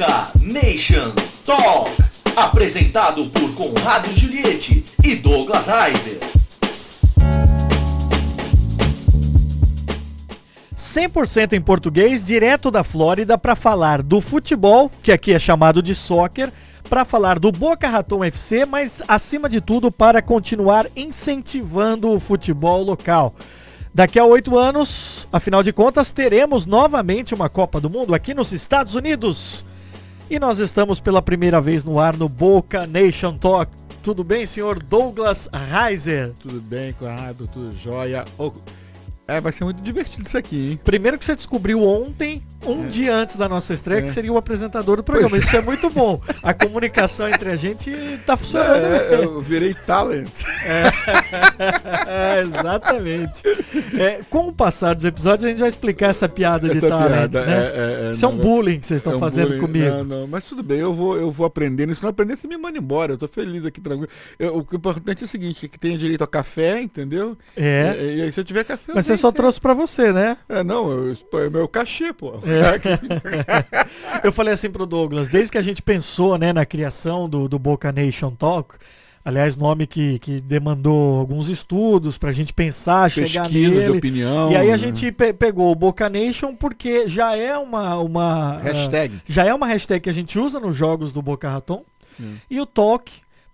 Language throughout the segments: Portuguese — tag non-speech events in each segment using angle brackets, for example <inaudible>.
Boca Nation Talk. Apresentado por Conrado Juliette e Douglas Heiser. 100% em português, direto da Flórida, para falar do futebol, que aqui é chamado de soccer, para falar do Boca Raton FC, mas acima de tudo para continuar incentivando o futebol local. Daqui a oito anos, afinal de contas, teremos novamente uma Copa do Mundo aqui nos Estados Unidos. E nós estamos pela primeira vez no ar no Boca Nation Talk. Tudo bem, senhor Douglas Reiser? Tudo bem, Conrado, tudo jóia. Oh, é, vai ser muito divertido isso aqui, hein? Primeiro que você descobriu ontem, um é. dia antes da nossa estreia, é. que seria o apresentador do programa. Pois isso é. é muito bom. A comunicação entre a gente tá funcionando. É, eu virei talent. É, <laughs> é exatamente. É, com o passar dos episódios, a gente vai explicar essa piada essa de talent, piada, né? isso é um bullying que vocês estão fazendo bullying. comigo. Não, não, mas tudo bem, eu vou, eu vou aprendendo. Se não aprender, você me manda embora. Eu tô feliz aqui, tranquilo. Eu, o importante é o seguinte, que tenha direito a café, entendeu? É. E, e aí, se eu tiver café, Mas você só trouxe pra você, né? É, não, é meu cachê, pô. É. <laughs> eu falei assim pro Douglas, desde que a gente pensou né, na criação do, do Boca Nation Talk, aliás, nome que, que demandou alguns estudos pra gente pensar, Pesquisa chegar nele. de opinião. E aí a né? gente pe pegou o Boca Nation porque já é uma, uma hashtag. Uh, já é uma hashtag que a gente usa nos jogos do Boca Raton. Hum. E o Talk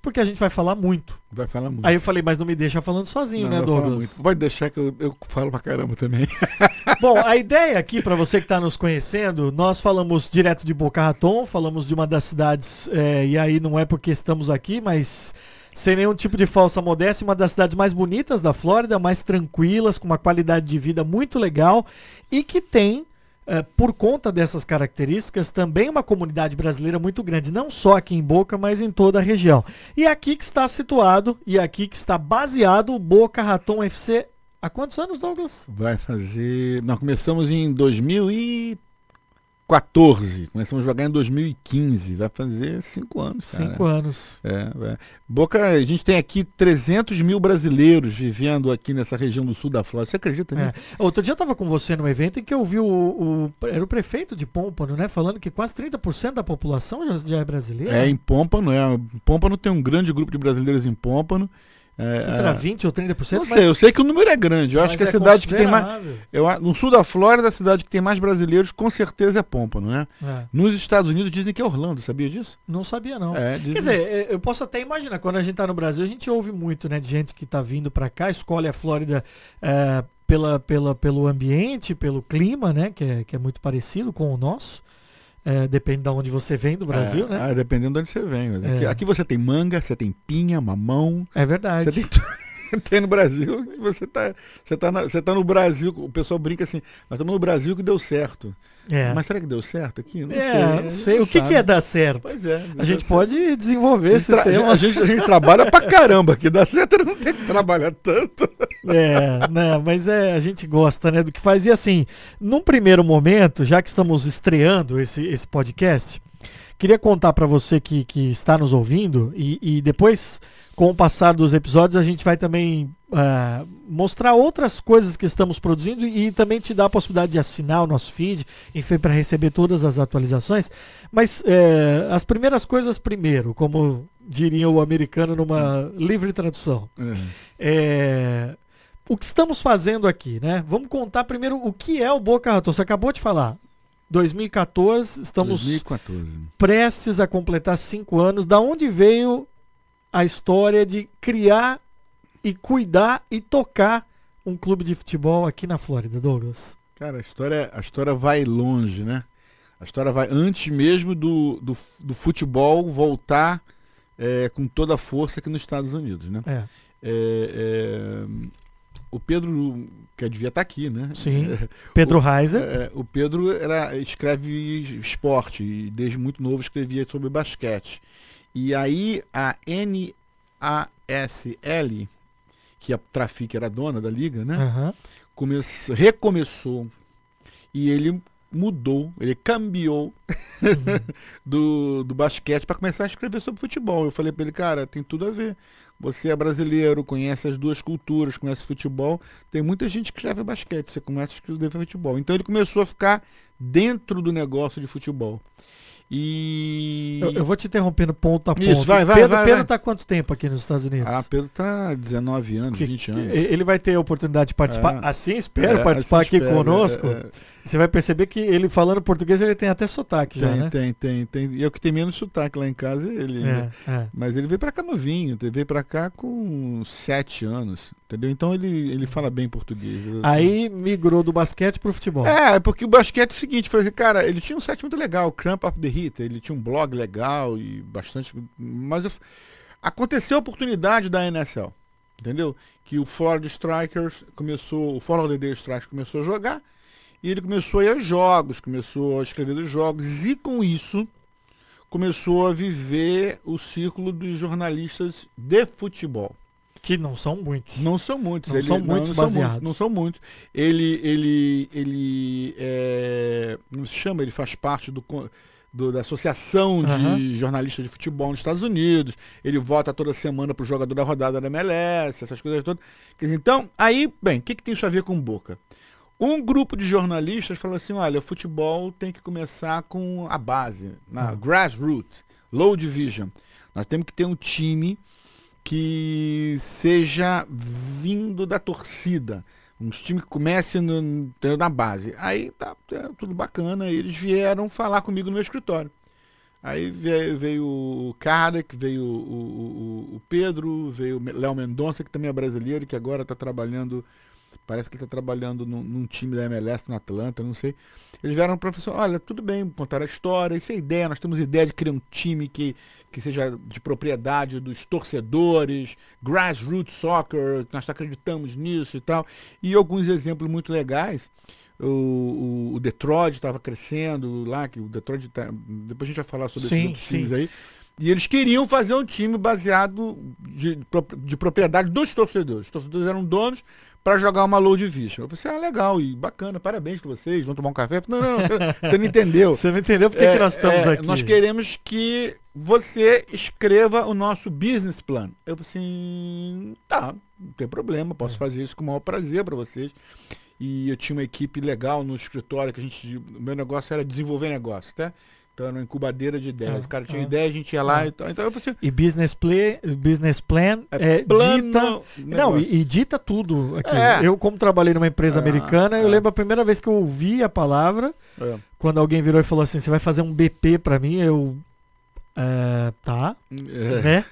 porque a gente vai falar muito. Vai falar muito. Aí eu falei, mas não me deixa falando sozinho, não, né, Douglas? Pode deixar que eu, eu falo pra caramba também. <laughs> Bom, a ideia aqui, para você que está nos conhecendo, nós falamos direto de Boca Raton, falamos de uma das cidades, é, e aí não é porque estamos aqui, mas sem nenhum tipo de falsa modéstia, uma das cidades mais bonitas da Flórida, mais tranquilas, com uma qualidade de vida muito legal e que tem Uh, por conta dessas características, também uma comunidade brasileira muito grande, não só aqui em Boca, mas em toda a região. E aqui que está situado e aqui que está baseado o Boca Raton FC. Há quantos anos, Douglas? Vai fazer. Nós começamos em 2013. 14. Começamos a jogar em 2015. Vai fazer cinco anos. Cara. Cinco anos. É, é. Boca, a gente tem aqui 300 mil brasileiros vivendo aqui nessa região do sul da Flórida. Você acredita nisso? É. Outro dia eu estava com você no evento em que eu vi o, o, Era o prefeito de Pompano, né? Falando que quase 30% da população já, já é brasileira. É, em Pompano. É. Pompano tem um grande grupo de brasileiros em Pompano. É, será 20 é. ou 30%? Não sei, eu sei que o número é grande. Eu acho que a é cidade que tem mais. Eu, no sul da Flórida, a cidade que tem mais brasileiros, com certeza é Pompano, né? É. Nos Estados Unidos dizem que é Orlando, sabia disso? Não sabia, não. É, dizem... Quer dizer, é, eu posso até imaginar, quando a gente tá no Brasil, a gente ouve muito, né, de gente que tá vindo para cá, escolhe a Flórida é, pela, pela, pelo ambiente, pelo clima, né? Que é, que é muito parecido com o nosso. É, depende de onde você vem do Brasil, é, né? É, dependendo de onde você vem. Aqui, aqui, você tem manga, você tem pinha, mamão. É verdade. Você tem <laughs> tem no Brasil, você tá, você, tá na, você tá no Brasil, o pessoal brinca assim, nós estamos no Brasil que deu certo. É. Mas será que deu certo aqui? Não é, sei. Não sei. O que, que, é dar certo? Pois é. A gente pode desenvolver esse tema. A gente, a gente trabalha pra caramba, que dá certo não tem que trabalhar tanto. É, né, mas é, a gente gosta né, do que faz. E assim, num primeiro momento, já que estamos estreando esse, esse podcast, queria contar para você que, que está nos ouvindo e, e depois com o passar dos episódios, a gente vai também uh, mostrar outras coisas que estamos produzindo e também te dar a possibilidade de assinar o nosso feed, enfim, para receber todas as atualizações. Mas uh, as primeiras coisas primeiro, como diria o americano numa livre tradução. Uhum. É, o que estamos fazendo aqui, né? Vamos contar primeiro o que é o Boca Raton. Você acabou de falar. 2014, estamos 2014. prestes a completar cinco anos. Da onde veio a história de criar e cuidar e tocar um clube de futebol aqui na Flórida, Douglas? Cara, a história, a história vai longe, né? A história vai antes mesmo do, do, do futebol voltar é, com toda a força aqui nos Estados Unidos, né? É. É, é, o Pedro, que devia estar aqui, né? Sim. <laughs> Pedro Reiser. É, o Pedro era, escreve esporte e desde muito novo escrevia sobre basquete. E aí a NASL, que a Trafic era dona da liga, né? Uhum. Começou, recomeçou. E ele mudou, ele cambiou uhum. <laughs> do, do basquete para começar a escrever sobre futebol. Eu falei para ele, cara, tem tudo a ver. Você é brasileiro, conhece as duas culturas, conhece futebol. Tem muita gente que escreve basquete, você começa a escrever futebol. Então ele começou a ficar dentro do negócio de futebol. E. Eu, eu vou te interrompendo ponto a ponto. Isso, vai, vai, Pedro, vai, Pedro vai. tá quanto tempo aqui nos Estados Unidos? Ah, Pedro tá 19 anos, Que- 20 anos. Ele vai ter a oportunidade de participar. É. Assim espero É, participar assim aqui espero, conosco. é, é. Você vai perceber que ele falando português ele tem até sotaque já, Tem, né? tem, tem, tem. E eu que tenho menos sotaque lá em casa, ele. É, é. Mas ele veio pra cá novinho, ele veio pra cá com 7 anos, entendeu? Então ele, ele fala bem português. assim. Aí migrou do basquete pro futebol. É, porque o basquete é o seguinte, foi assim, cara, ele tinha um site muito legal, Cramp Up the Hit, ele tinha um blog legal e bastante. Mas eu- aconteceu a oportunidade da NSL, entendeu? Que o Florida Strikers começou, o Florida Strikers começou a jogar e ele começou a ir aos jogos, começou a escrever dos jogos e com isso começou a viver o círculo dos jornalistas de futebol. Que não são muitos. Não são muitos. Não são muitos não baseados. São muitos, não são muitos. Ele, ele, ele, é, como se chama? Ele faz parte do, do- da Associação de. Jornalistas de Futebol nos Estados Unidos. Ele vota toda semana para o jogador da rodada da MLS, essas coisas todas. Então, aí, bem, o que, que tem isso a ver com Boca? Um grupo de jornalistas falou assim: olha, o futebol tem que começar com a base, na Uhum. grassroots, low division. Nós temos que ter um time que seja vindo da torcida. Um time que comece no- na base. Aí tá, tá tudo bacana. Eles vieram falar comigo no meu escritório. Aí veio, veio o Kardec, veio o, o- o- o Pedro, veio o Léo Mendonça, que também é brasileiro, que agora está trabalhando. Parece que ele está trabalhando num, num time da MLS no Atlanta, não sei. Eles vieram para professor, olha, tudo bem, contar a história, isso é ideia, nós temos ideia de criar um time que, que seja de propriedade dos torcedores, grassroots soccer, nós acreditamos nisso e tal. E alguns exemplos muito legais. O, o, o Detroit estava crescendo lá, que o Detroit tá, depois a gente vai falar sobre Sim, esses outros sim. times aí. E eles queriam fazer um time baseado de, de propriedade dos torcedores. Os torcedores eram donos para jogar uma low division. Eu falei assim, ah, legal, e bacana, parabéns pra vocês, vão tomar um café? Falei, não, não, <laughs> você não entendeu. Você não entendeu por que, É, que nós estamos é, aqui? Nós queremos que você escreva o nosso business plan. Eu falei assim, tá, não tem problema, É. posso fazer isso com o maior prazer para vocês. E eu tinha uma equipe legal no escritório que a gente, o meu negócio era desenvolver negócio, tá? Então era uma incubadeira de ideias. É, o cara tinha é. ideia, a gente ia lá É. e tal. Então eu falei assim, E business, play, business plan é, plano, dita. Não, e, e dita tudo aqui. É. Eu, como trabalhei numa empresa Ah, americana, eu é. lembro a primeira vez que eu ouvi a palavra, É. quando alguém virou e falou assim: você vai fazer um BP pra mim, eu. É, tá, É. né?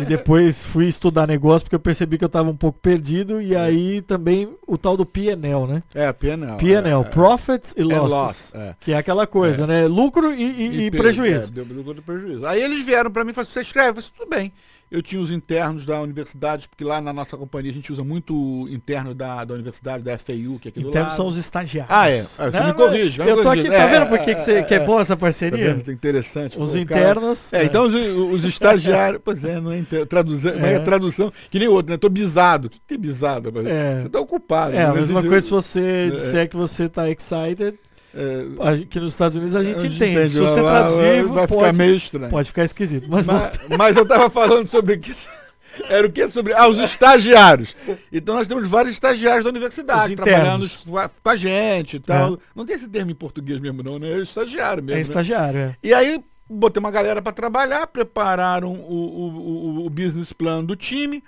E depois fui estudar negócio porque eu percebi que eu tava um pouco perdido. E aí também o tal do PNL, né? É, PNL. PNL, é, é. Profits e And Losses. loss, é. Que é aquela coisa, né? Lucro e, e- e pe- prejuízo. É, deu lucro e prejuízo. Aí eles vieram pra mim e falaram: você escreve? Eu falei, tudo bem. Eu tinha os internos da universidade, porque lá na nossa companhia a gente usa muito o interno da, da universidade, da FAU, que é aqui do Internos são os estagiários. Ah, é. Ah, você Não, me corrige, Eu tô aqui, tá É, vendo por que, é, que, você, é, que é boa essa Tá parceria? vendo? Interessante. Os Pô, cara- internos. É, então os, os estagiários. Pois é, não é inter... tradução, mas É. é tradução. Que nem outro, né? Tô bisado. O que, que tem rapaz? É. Você tá ocupado. É, a né? mesma coisa se você disser que você tá excited, É, que nos Estados Unidos a gente a entende. Se você lá, traduzir, vai ficar pode, meio estranho. pode ficar esquisito. Mas, Mas, mas eu tava falando sobre que. <laughs> Era o que? Sobre. Ah, os estagiários. Então nós temos vários estagiários da universidade trabalhando com a, gente e tal. Não tem esse termo em português mesmo, não, né? É estagiário mesmo. é né? estagiário, é. E aí botei uma galera para trabalhar, prepararam o, o, o, o business plan do time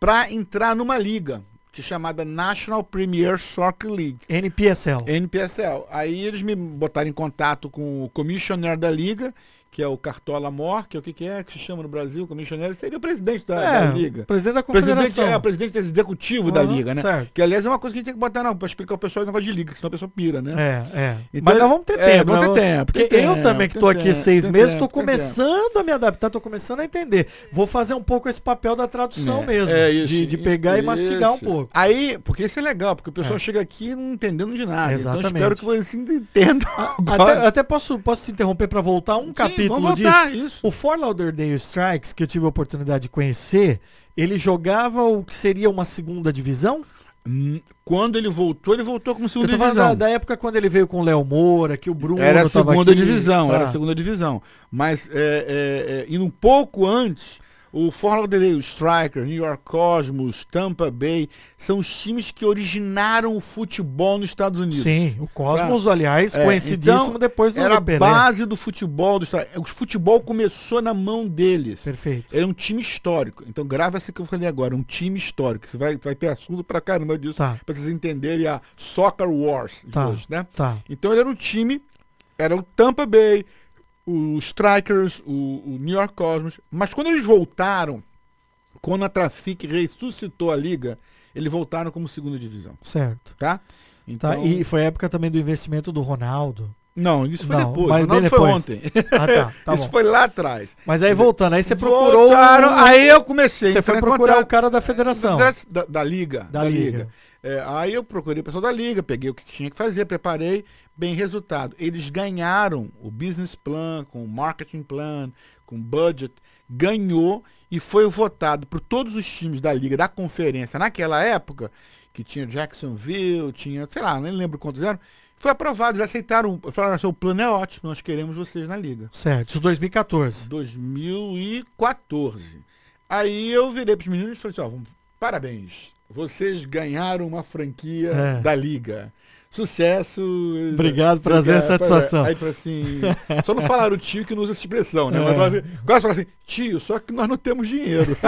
para entrar numa liga que é chamada National Premier Soccer League. NPSL. NPSL. Aí eles me botaram em contato com o commissioner da liga, que é o Cartola Mor, que é o que, que é que se chama no Brasil, commissioner, seria o presidente da, da É, liga. presidente da Presidente, confederação. é, o presidente executivo da Aham, liga, né? Certo. Que aliás é uma coisa que a gente tem que botar, pra explicar o pessoal o negócio de liga, que senão a pessoa pira, né? É, é. Então, Mas nós vamos ter é, tempo. vamos ter vamos- tempo, Porque tem eu tempo, também, que tô aqui tempo, seis meses, tem começando a me adaptar, tô começando a entender. Vou fazer um pouco esse papel da tradução É, mesmo. é isso, de, de pegar e mastigar um isso. pouco. Aí, porque isso é legal, porque o pessoal É. chega aqui não entendendo de nada. Exatamente. Então eu espero que vocês entendam. Até, até posso, posso te interromper para voltar um Sim, capítulo vamos disso? voltar, isso. O Fort Lauderdale Strikes, que eu tive a oportunidade de conhecer, ele jogava o que seria uma segunda divisão? Hum, Quando ele voltou, ele voltou como Eu segunda tô falando divisão. da, da época quando ele veio com o Léo Moura, que o Bruno Era a tava segunda aqui, divisão, tá. era a segunda divisão. Mas é, é, é, indo um pouco antes, O Fort Lauderdale Striker, New York Cosmos, Tampa Bay, são os times que originaram o futebol nos Estados Unidos. Sim, o Cosmos, aliás, É, conhecidíssimo então, depois do Era a base do futebol. Do, o futebol começou na mão deles. Perfeito. Era um time histórico. Então grava essa que eu falei agora, um time histórico. Você vai, vai ter assunto pra caramba disso, Tá. pra vocês entenderem a Soccer Wars de Tá. hoje, né? Tá. Então ele era um time, era o Tampa Bay, o Strikers, o, o New York Cosmos. Mas quando eles voltaram, quando a Trafic ressuscitou a liga, eles voltaram como segunda divisão, Certo. tá? Tá, Então, E foi a época também do investimento do Ronaldo. Não, isso foi Não, depois. mas O bem foi ontem. Ah, tá. <laughs> Tá isso bom. foi lá atrás. Mas aí voltando, aí você procurou. Voltaram, o- aí eu comecei. Você a foi procurar contato- o cara da federação. Da, da- da liga. Da liga. É, aí eu procurei o pessoal da liga, peguei o que tinha que fazer, preparei. Bem, resultado. Eles ganharam o business plan, com o marketing plan, com budget, ganhou e foi votado por todos os times da liga, da conferência, naquela época, que tinha Jacksonville, tinha, sei lá, nem lembro quantos eram. Foi aprovado, eles aceitaram, falaram assim, o plano é ótimo, nós queremos vocês na liga. Certo, isso 2014. 2014. Aí eu virei pros meninos e falei assim, ó, vamos- parabéns, vocês ganharam uma franquia É. da Liga. Sucesso. Obrigado, prazer, Obrigado, satisfação. Aí falou assim, só não falaram o tio que não usa essa expressão, né? É. Mas falaram assim, quase falaram assim, tio, só que nós não temos dinheiro. <laughs>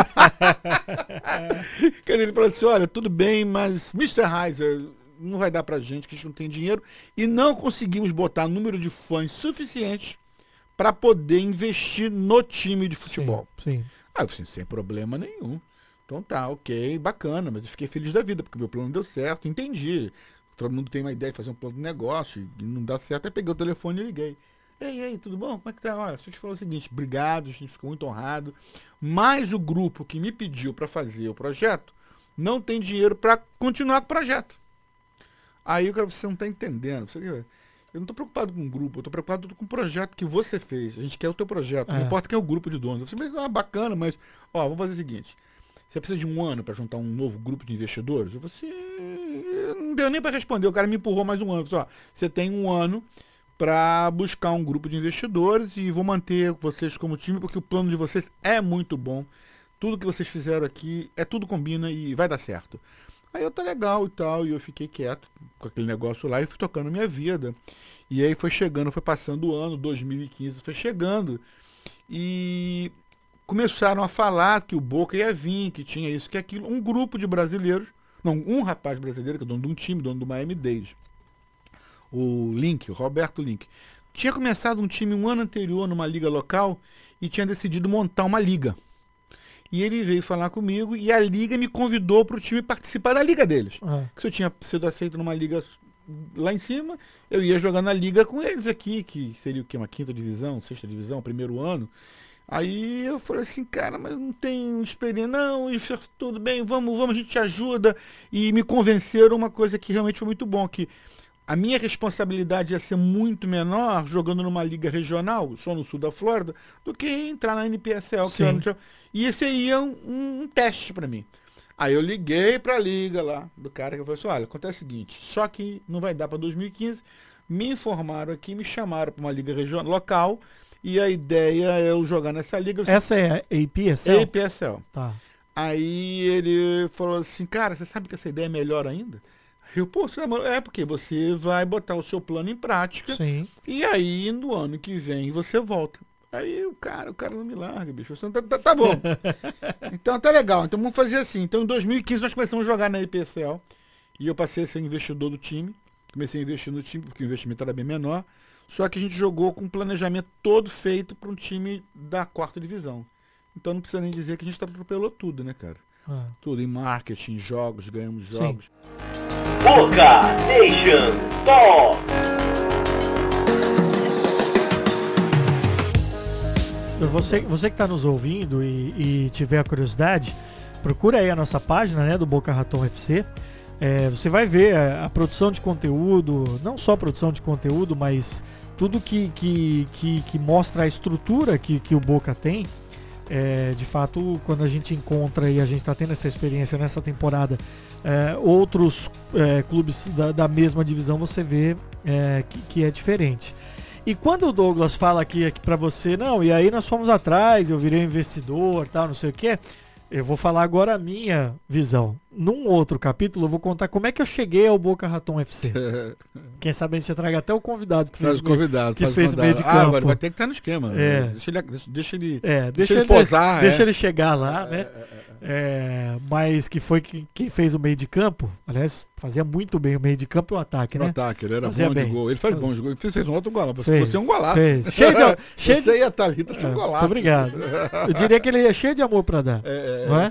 Quer dizer, ele falou assim, olha, tudo bem, mas Mr. Heiser, não vai dar pra gente, que a gente não tem dinheiro, e não conseguimos botar número de fãs suficiente para poder investir no time de futebol. Sim, sim. Ah, eu disse, sem problema nenhum. Então tá, ok, bacana, mas eu fiquei feliz da vida, porque meu plano deu certo, entendi. Todo mundo tem uma ideia de fazer um plano de negócio e não dá certo. Aí peguei o telefone e liguei. Ei, ei, tudo bom? Como é que tá? Olha, a gente falou o seguinte, obrigado, a gente ficou muito honrado. Mas o grupo que me pediu para fazer o projeto não tem dinheiro para continuar com o projeto. Aí o cara, você não tá entendendo. Você, eu não tô preocupado com o grupo, eu tô preocupado com o projeto que você fez. A gente quer o teu projeto, É. não importa quem é o grupo de donos. Você ah, bacana, mas ó, vamos fazer o seguinte. Você precisa de um ano para juntar um novo grupo de investidores? Eu falei assim, não deu nem para responder. O cara me empurrou mais um ano. Ó, você tem um ano para buscar um grupo de investidores e vou manter vocês como time porque o plano de vocês é muito bom. Tudo que vocês fizeram aqui é tudo combina e vai dar certo. Aí eu tá legal e tal, e eu fiquei quieto com aquele negócio lá e fui tocando minha vida. E aí foi chegando, foi passando o ano, 2015 foi chegando. E começaram a falar que o Boca ia vir, que tinha isso, que aquilo. Um grupo de brasileiros, não, um rapaz brasileiro, que é dono de um time, dono do Miami Dade, o Link, o Roberto Link, tinha começado um time um ano anterior numa liga local e tinha decidido montar uma liga. E ele veio falar comigo e a liga me convidou para o time participar da liga deles. Ah, Que se eu tinha sido aceito numa liga lá em cima, eu ia jogar na liga com eles aqui, que seria o quê? Uma quinta divisão, sexta divisão, primeiro ano. Aí eu falei assim, cara, mas não tenho experiência. Não, isso é tudo bem, vamos, vamos, a gente te ajuda. E me convenceram uma coisa que realmente foi muito bom, que a minha responsabilidade ia ser muito menor jogando numa liga regional, só no sul da Flórida, do que entrar na NPSL. Que Sim. eu não e esse seria um, um teste para mim. Aí eu liguei pra liga lá do cara que eu falei assim: olha, acontece o seguinte, só que não vai dar para 2015. Me informaram aqui, me chamaram para uma liga regional local e a ideia é eu jogar nessa liga Essa é a APSL? APSL. Tá. Aí ele falou assim, cara, você sabe que essa ideia é melhor ainda? Eu, pô, você namorou? é porque você vai botar o seu plano em prática Sim. e aí no ano que vem você volta. Aí o cara, o cara não me larga, bicho. Tá, tá, tá bom. <laughs> então tá legal. Então vamos fazer assim. Então em 2015 nós começamos a jogar na IPSL e eu passei a ser investidor do time. Comecei a investir no time porque o investimento era bem menor. Só que a gente jogou com um planejamento todo feito para um time da quarta divisão. Então não precisa nem dizer que a gente atropelou tudo, né, cara? Ah. Tudo em marketing, jogos, ganhamos jogos. Boca Nation Talk. Você, você que está nos ouvindo e, e tiver a curiosidade, procura aí a nossa página né, do Boca Raton FC. É, você vai ver a, a produção de conteúdo, não só a produção de conteúdo, mas tudo que, que, que, que mostra a estrutura que, que o Boca tem. É, de fato, quando a gente encontra e a gente está tendo essa experiência nessa temporada, é, outros é, clubes da, da mesma divisão, você vê é, que, que é diferente. E quando o Douglas fala aqui, aqui para você, não, e aí nós fomos atrás, eu virei investidor, tal, não sei o quê. Eu vou falar agora a minha visão. Num outro capítulo, eu vou contar como é que eu cheguei ao Boca Raton FC. <laughs> Quem sabe a gente traga até o convidado que Faz fez o convidado. que o fez convidado. meio de Ah, agora campo. vai ter que estar no esquema. É. Deixa ele, deixa ele, É, deixa, deixa ele ele, posar. deixa é. ele chegar lá, né? É, mas que foi quem, quem fez o meio de campo. Aliás, fazia muito bem o meio de campo e o ataque, né? ataque, ele era Fazia bom bem. de gol. Ele faz Fazia. bons gols. Você fez um outro golaço. Você, Fez, você é um golaço. fez. Cheio de- <laughs> cheio de- Você e a Thalita são É, golaços. muito obrigado. <laughs> Eu diria que ele é cheio de amor pra dar. É,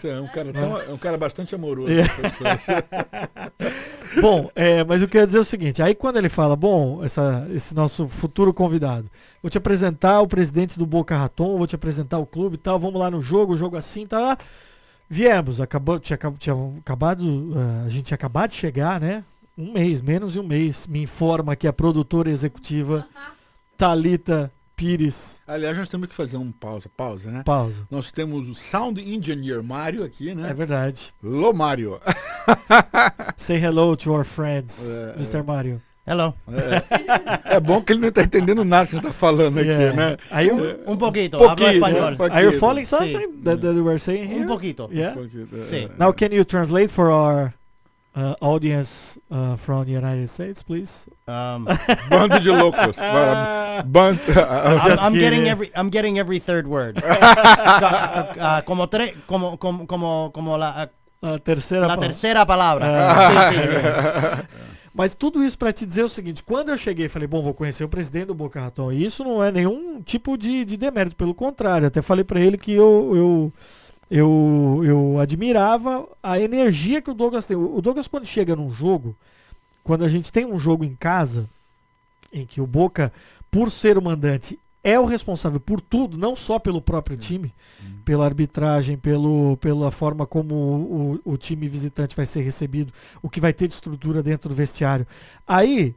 é, é? é um cara, tão, é um cara bastante amoroso. É. <laughs> Bom, é, mas eu queria dizer o seguinte: aí quando ele fala, bom, essa- esse nosso futuro convidado, vou te apresentar o presidente do Boca Raton, vou te apresentar o clube e tal, vamos lá no jogo, o jogo assim, tá lá. Viemos, acabou, tinha, tinha acabado, ah, a gente tinha acabado de chegar, né? Um mês, menos de um mês. Me informa que a produtora executiva Talita Pires. Aliás, nós temos que fazer um pausa, pausa, né? Pausa. Nós temos o Sound Engineer Mário aqui, né? É verdade. Lô Mário. <laughs> Say hello to our friends, É, Mr. Mario. Hello. É, é bom que ele não está entendendo nada que a gente está falando aqui, Yeah. né? Are you, Un poquito, hablo Pouquinho, español. um pouquinho. are you following Sí. something that, that you were saying here? Un poquito. Yeah. Pouquinho, é. Sim. Now, can you translate for our uh, audience uh, from the United States, please? Um, Bando de loucos. Ah, Bando... I'm, Just I'm getting every I'm getting every third word. Ca- <laughs> ah, <laughs> como tre- como como como como la, a terceira la pa- tercera palabra. Ah. Sí, sí, sí. Mas tudo isso para te dizer o seguinte: quando eu cheguei, falei, bom, vou conhecer o presidente do Boca Raton. E isso não é nenhum tipo de, de demérito, pelo contrário. Até falei para ele que eu, eu, eu, eu admirava a energia que o Douglas tem. O Douglas, quando chega num jogo, quando a gente tem um jogo em casa, em que o Boca, por ser o mandante, é o responsável por tudo, não só pelo próprio time, pela arbitragem, pelo, pela forma como o, o, o time visitante vai ser recebido, o que vai ter de estrutura dentro do vestiário. Aí,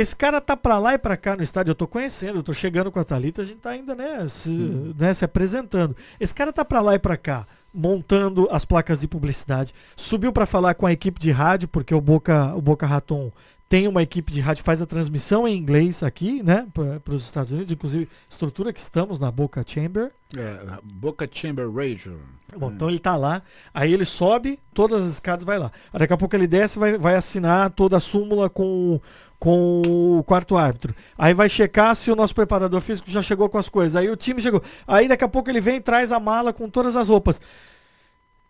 esse cara tá pra lá e pra cá no estádio, eu tô conhecendo, eu tô chegando com a Thalita, a gente tá ainda, né, se, né, se apresentando. Esse cara tá pra lá e pra cá, montando as placas de publicidade, subiu pra falar com a equipe de rádio, porque o Boca, o Boca Raton tem uma equipe de rádio, faz a transmissão em inglês aqui, né, para os Estados Unidos, inclusive estrutura que estamos na Boca Chamber. É, Boca Chamber Radio. Bom, então ele tá lá, aí ele sobe, todas as escadas vai lá. Daqui a pouco ele desce e vai, vai assinar toda a súmula com, com o quarto árbitro. Aí vai checar se o nosso preparador físico já chegou com as coisas. Aí o time chegou. Aí daqui a pouco ele vem e traz a mala com todas as roupas.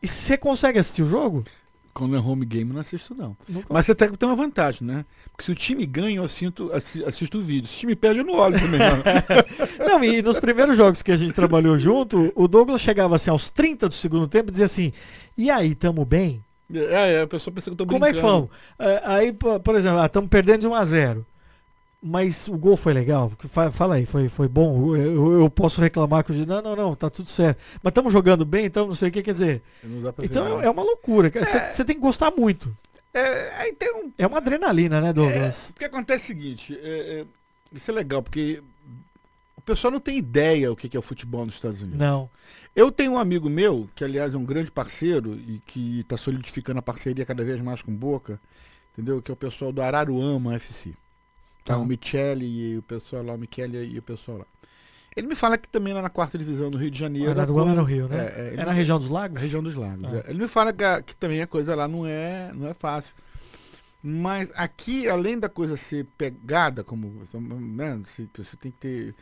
E você consegue assistir o jogo? Quando é home game, não assisto, não. Mas você tem tem uma vantagem, né? Porque se o time ganha, eu assisto, assi- assisto o vídeo. Se o time perde, eu não olho também. Não. <laughs> Não, e nos primeiros jogos que a gente trabalhou junto, o Douglas chegava assim aos 30 do segundo tempo e dizia assim: E aí, tamo bem? É, é, a pessoa pensa que eu tô Como é que brincando. vamos? É, aí, po- por exemplo, estamos perdendo de 1 a 0 Mas o gol foi legal? Fa- Fala aí, foi, foi bom? Eu, eu- posso reclamar que eu digo, não, não, não, tá tudo certo. Mas estamos jogando bem, então não sei o que quer dizer. Então é, é uma loucura. cara. Você você tem que gostar muito. É, tem um É uma adrenalina, né, Douglas? O que acontece é o seguinte, é, é, isso é legal, porque o pessoal não tem ideia o que que é o futebol nos Estados Unidos. Não. Eu tenho um amigo meu, que aliás é um grande parceiro e que está solidificando a parceria cada vez mais com Boca, entendeu? Que é o pessoal do Araruama FC. Tá, o Michele e o pessoal lá, o Michele e o pessoal lá. Ele me fala que também lá na quarta divisão do Rio de Janeiro. a Araruama é coisa- no Rio, né? É, é, É na me- região dos lagos? na região dos lagos. Ah. é. Ele me fala que, a- que também a coisa lá não é, não é fácil. Mas aqui, além da coisa ser pegada, como você, né, você, você tem que ter.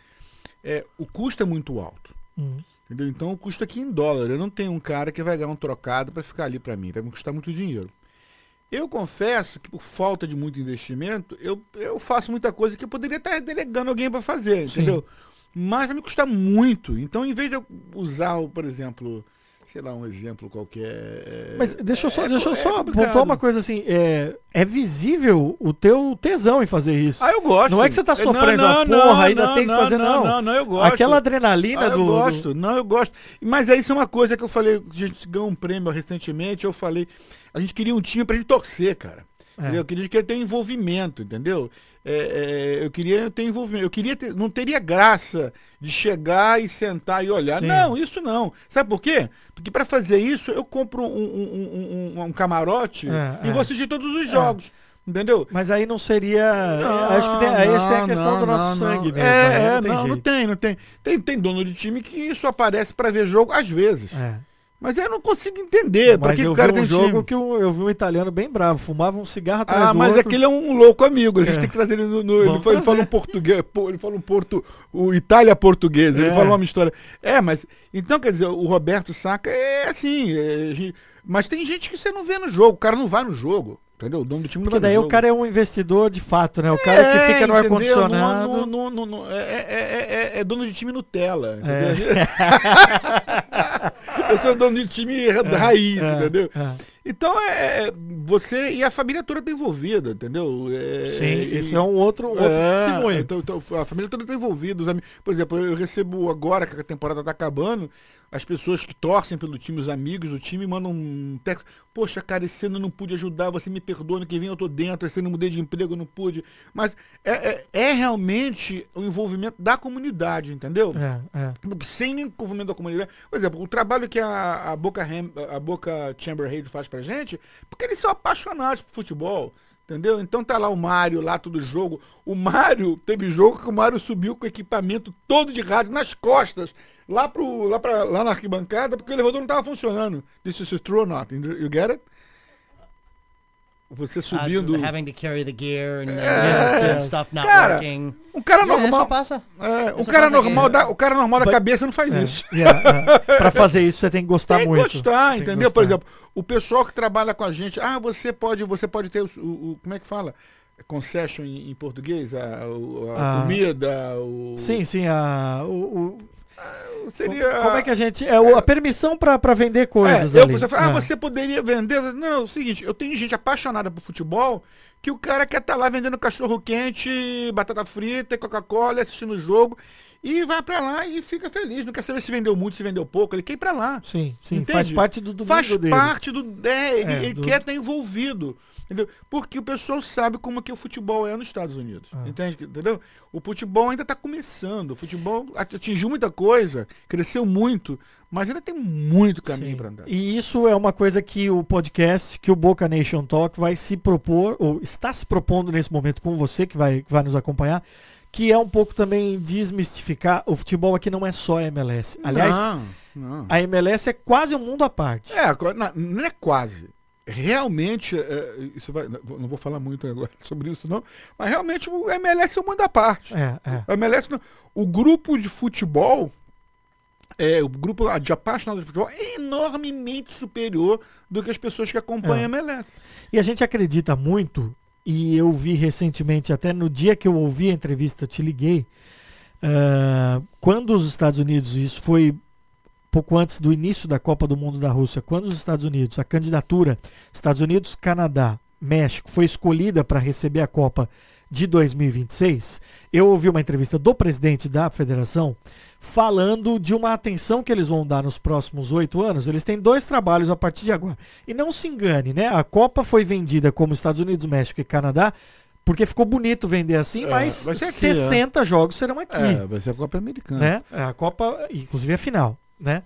É, o custo é muito alto. Hum. Entendeu? Então o custo aqui em dólar. Eu não tenho um cara que vai ganhar um trocado para ficar ali para mim. Vai me custar muito dinheiro. Eu confesso que por falta de muito investimento, eu, eu faço muita coisa que eu poderia estar delegando alguém para fazer, Sim. entendeu? Mas vai me custar muito. Então, em vez de eu usar, por exemplo, sei lá, um exemplo qualquer. é, Mas deixa eu só, é deixa eu é só pontuar uma coisa assim. É, é visível o teu tesão em fazer isso. Ah, eu gosto. Não é que você tá É, sofrendo, não, não, porra, não, ainda tem que fazer, não. Não, não, eu gosto. Aquela adrenalina Ah, do. eu do- gosto, não, eu gosto. Mas é isso é uma coisa que eu falei, a gente ganhou um prêmio recentemente, eu falei, a gente queria um time pra gente torcer, cara. É. Eu queria, queria ter um envolvimento, entendeu? É, é, eu queria ter envolvimento. Eu queria ter, não teria graça de chegar e sentar e olhar. Sim. Não, isso não. Sabe por quê? Porque pra fazer isso eu compro um, um- um- um- camarote É, e é. vou assistir todos os jogos. Entendeu? Mas aí não seria. acho que tem, aí que tem a questão não, do nosso não, sangue não. mesmo. É, né? é, não tem não, não tem, não tem. Tem, tem dono de time que só aparece pra ver jogo às vezes. É. Mas eu não consigo entender. Mas que eu vi um jogo time? que eu, eu vi um italiano bem bravo, fumava um cigarro atrás Ah, do mas outro. aquele é um louco amigo. A gente É. tem que trazer ele no. no- ele, fala, ele fala um português. Ele fala um porto. O Itália português. Ele É. fala uma história. É, mas. Então, quer dizer, o Roberto Saca é assim. é, mas tem gente que você não vê no jogo. O cara não vai no jogo. Entendeu? O dono do time não Porque daí o cara é um investidor de fato, né? O cara que É, fica no ar-condicionado. É, é- é- é- é dono de time Nutella. É. <laughs> Eu sou dono de time ra- raiz, é, entendeu? é. Então é, é, você e a família toda tá envolvida, entendeu? É, Sim, esse é um outro, outro é, testemunho. Então, então, a família toda tá envolvida. Os amigos, por exemplo, eu recebo agora que a temporada tá acabando, as pessoas que torcem pelo time, os amigos do time, mandam um texto. Poxa, cara, esse ano eu não pude ajudar, você me perdoa, ano que vem eu tô dentro, esse ano eu mudei de emprego, eu não pude. Mas é, é, é realmente o envolvimento da comunidade, entendeu? É, é. Porque sem envolvimento da comunidade. Por exemplo, o trabalho que a, a Boca, Ham- a Boca Chamber Raid faz pra gente, porque eles são apaixonados por futebol. Entendeu? Então tá lá o Mário, lá todo jogo. O Mário, teve jogo que o Mário subiu com o equipamento todo de rádio nas costas, lá, pro, lá, pra, lá na arquibancada, porque o elevador não tava funcionando. This is true or not? You get it? Você subindo. Uh, having to carry the gear and, Yes, and yes. stuff not Cara, working. um cara normal. Passa. É, um cara passa normal, da, o cara normal da But- cabeça não faz É, isso. yeah, é. Pra fazer isso você tem que gostar Tem que muito. gostar, Tem que entendeu? Por gostar. exemplo, o pessoal que trabalha com a gente, ah, você pode, você pode ter o, o- o- como é que fala? Concession em, em português, a, o- a Ah. comida, o Sim, sim. A, o, o- seria como é que a gente. É o- a permissão pra vender coisas É, eu, ali. você fala, ah, É. você poderia vender. Não, é o seguinte, eu tenho gente apaixonada por futebol que o cara quer estar lá vendendo cachorro quente, batata frita, Coca-Cola, assistindo o jogo. E vai pra lá e fica feliz. Não quer saber se vendeu muito, se vendeu pouco. Ele quer ir pra lá. Sim, sim. Entende? Faz parte do domingo Faz deles. parte do. É, ele, É, ele do- quer estar envolvido. Entendeu? Porque o pessoal sabe como que o futebol é nos Estados Unidos. Ah. Entende? Entendeu? O futebol ainda está começando. O futebol atingiu muita coisa, cresceu muito, mas ainda tem muito caminho para andar. E isso é uma coisa que o podcast, que o Boca Nation Talk vai se propor, ou está se propondo nesse momento com você que vai, que vai nos acompanhar, que é um pouco também desmistificar. O futebol aqui não é só a MLS. Aliás, não, não. a MLS é quase um mundo à parte. É, não é quase. Realmente, é, isso vai, não vou falar muito agora <laughs> sobre isso não, mas realmente o MLS é um mundo à parte. É, é. A MLS, o grupo de futebol, é, o grupo de apaixonados de futebol é enormemente superior do que as pessoas que acompanham É. a MLS. E a gente acredita muito, e eu vi recentemente, até no dia que eu ouvi a entrevista, te liguei, ah, quando os Estados Unidos, isso foi pouco antes do início da Copa do Mundo da Rússia, quando os Estados Unidos, a candidatura Estados Unidos, Canadá, México foi escolhida para receber a Copa de 2026, eu ouvi uma entrevista do presidente da federação falando de uma atenção que eles vão dar nos próximos oito anos. Eles têm dois trabalhos a partir de agora. E não se engane, né? A Copa foi vendida como Estados Unidos, México e Canadá porque ficou bonito vender assim, É, mas aqui, 60 jogos serão aqui É, vai ser a Copa Americana. né? A Copa, inclusive a final, né?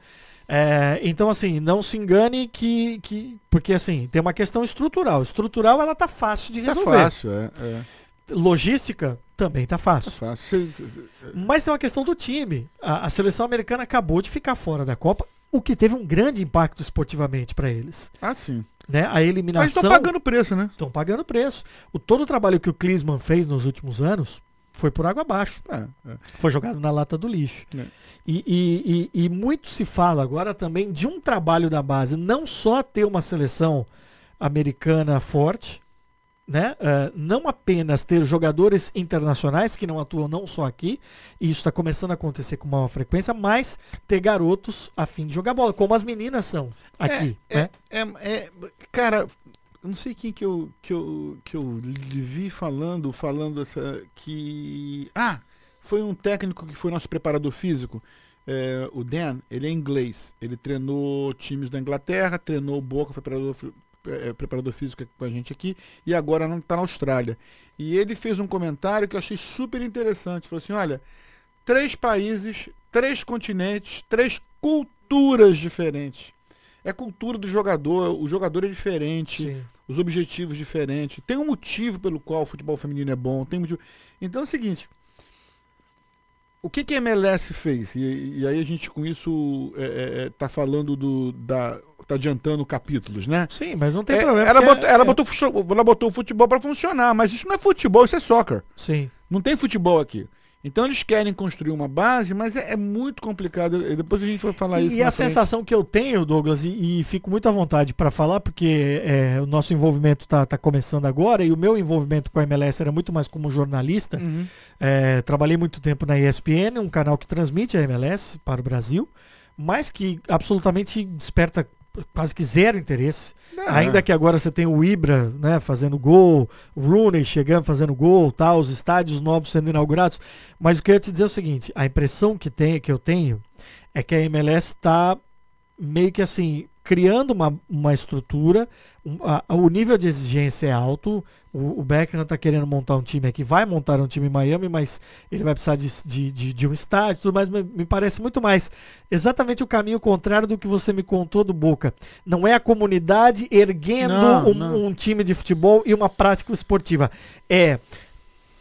É, então, assim, não se engane que, que. Porque, assim, tem uma questão estrutural. Estrutural, ela tá fácil de Tá resolver. fácil, é, é. Logística também tá Tá fácil. fácil. Cê- cê- cê- Mas tem uma questão do time. A, a seleção americana acabou de ficar fora da Copa, o que teve um grande impacto esportivamente para eles. Ah, sim. Né? A Mas eliminação. estão pagando preço, né? Estão pagando preço. O, todo o trabalho que o Klinsmann fez nos últimos anos foi por água abaixo. É, é. foi jogado na lata do lixo. É. E, e- e- e muito se fala agora também de um trabalho da base, não só ter uma seleção americana forte, né? Eh, não apenas ter jogadores internacionais que não atuam não só aqui, e isso está começando a acontecer com maior frequência, mas ter garotos a fim de jogar bola, como as meninas são aqui. É, né? é, é- cara, eu não sei quem que eu, que eu, que eu vi falando, falando essa. Que. Ah! Foi um técnico que foi nosso preparador físico. é, o Dan, ele é inglês. Ele treinou times da Inglaterra, treinou o Boca, foi preparador, é, preparador físico com a gente aqui, e agora não está na Austrália. E ele fez um comentário que eu achei super interessante. Falou assim: olha, três países, três continentes, três culturas diferentes. É cultura do jogador, o jogador é diferente. Sim. os objetivos diferentes. Tem um motivo pelo qual o futebol feminino é bom. Tem motivo. Então é o seguinte. O que, que a MLS fez? E, e aí a gente com isso é, é, é, tá falando do. Da, tá adiantando capítulos, né? Sim, mas não tem É, problema. ela, botou, ela, é- botou, ela botou o futebol para funcionar, mas isso não é futebol, isso é soccer. Sim. Não tem futebol aqui. Então eles querem construir uma base, mas é, é muito complicado. Depois a gente vai falar isso. E a frente. sensação que eu tenho, Douglas, e, e fico muito à vontade para falar, porque é, o nosso envolvimento tá, tá começando agora, e o meu envolvimento com a MLS era muito mais como jornalista. Uhum. É, trabalhei muito tempo na ESPN, um canal que transmite a MLS para o Brasil, mas que absolutamente desperta quase que zero interesse. Ah, Ainda que agora você tem o Ibra né, fazendo gol, o Rooney chegando fazendo gol, tal, os estádios novos sendo inaugurados. Mas o que eu ia te dizer é o seguinte: a impressão que, tem, que eu tenho é que a MLS está meio que assim, criando uma, uma estrutura, um- a- o nível de exigência é alto. O, o Beckham está querendo montar um time aqui, vai montar um time em Miami, mas ele vai precisar de, de, de, de um estádio e tudo mais. mas Me parece muito mais exatamente o caminho contrário do que você me contou do Boca. Não é a comunidade erguendo Não, um, não. um time de futebol e uma prática esportiva. É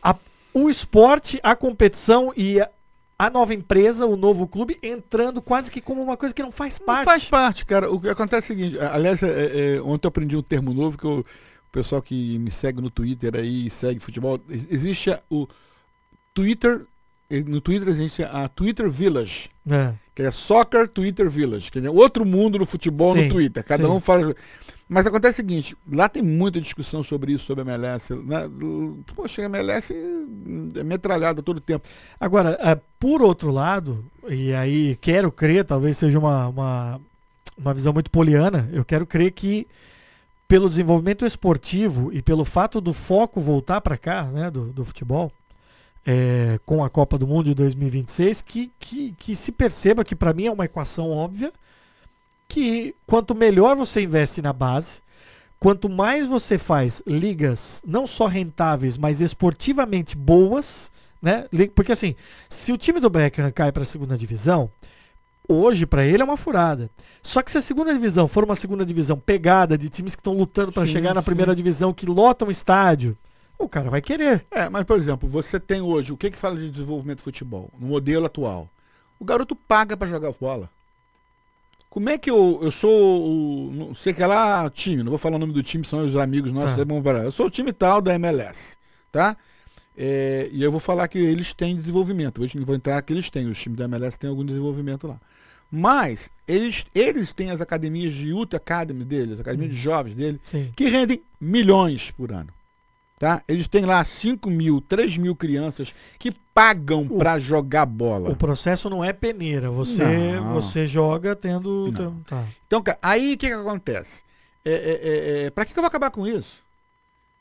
a- o esporte, a competição e a, a nova empresa, o novo clube, entrando quase que como uma coisa que não faz Não parte. faz parte, cara. O que acontece é o seguinte: aliás, é, é, ontem eu aprendi um termo novo que eu- o pessoal que me segue no Twitter aí, segue futebol, ex- existe o Twitter. No Twitter existe a Twitter Village. É. Que é Soccer Twitter Village, que é outro mundo no futebol Sim, no Twitter. Cada sim. um fala. Mas acontece o seguinte: lá tem muita discussão sobre isso, sobre a MLS. Né? Poxa, a MLS é metralhada todo tempo. Agora, é, por outro lado, e aí quero crer, talvez seja uma, uma, uma visão muito poliana, eu quero crer que pelo desenvolvimento esportivo e pelo fato do foco voltar para cá, né, do, do futebol, é, com a Copa do Mundo de 2026, que, que, que se perceba que para mim é uma equação óbvia, que quanto melhor você investe na base, quanto mais você faz ligas não só rentáveis, mas esportivamente boas, né? Porque assim, se o time do Beckham cai para a segunda divisão, hoje para ele é uma furada. Só que se a segunda divisão for uma segunda divisão pegada de times que estão lutando para chegar na sim. primeira divisão, que lotam o estádio, o cara vai querer. É, mas por exemplo, você tem hoje, o que que fala de desenvolvimento de futebol? No modelo atual. O garoto paga pra jogar bola. Como é que eu, eu sou o. Não sei que é lá time, não vou falar o nome do time, são os amigos nossos. Tá. vamos parar. Eu sou o time tal da MLS, tá? É, e eu vou falar que eles têm desenvolvimento. Vou, vou entrar que eles têm, os times da MLS têm algum desenvolvimento lá. Mas eles, eles têm as academias de Youth Academy deles, as academias de jovens deles, Sim. que rendem milhões por ano. Tá? Eles têm lá 5 mil, 3 mil crianças que pagam pra jogar bola. O processo não é peneira, você Não. você joga tendo, tá. Então, aí o que, que acontece? É, é, é, é, pra que, que eu vou acabar com isso?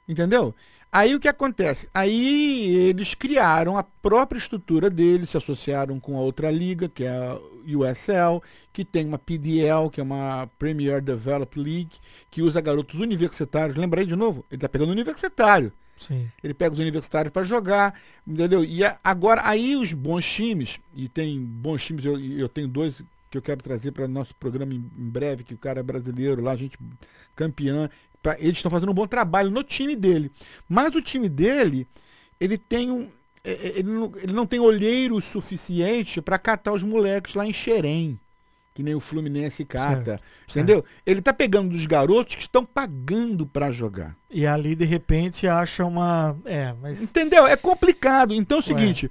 Entendeu? Aí o que acontece? Aí eles criaram a própria estrutura deles, se associaram com a outra liga, que é a USL, que tem uma PDL, que é uma Premier Develop League, que usa garotos universitários. Lembrei de novo? Ele tá pegando universitário. Sim. Ele pega os universitários para jogar, entendeu? E a- agora, aí os bons times, e tem bons times, eu, eu tenho dois que eu quero trazer para nosso programa em, breve, que o cara é brasileiro lá, gente campeã. Pra- eles estão fazendo um bom trabalho no time dele. Mas o time dele, ele tem um. é, é, Ele não, ele não tem olheiro suficiente para catar os moleques lá em Xerém. Que nem o Fluminense cata. Entendeu? Ele tá pegando dos garotos que estão pagando para jogar. E ali de repente acha uma, é, mas Entendeu? É complicado. Então é o seguinte.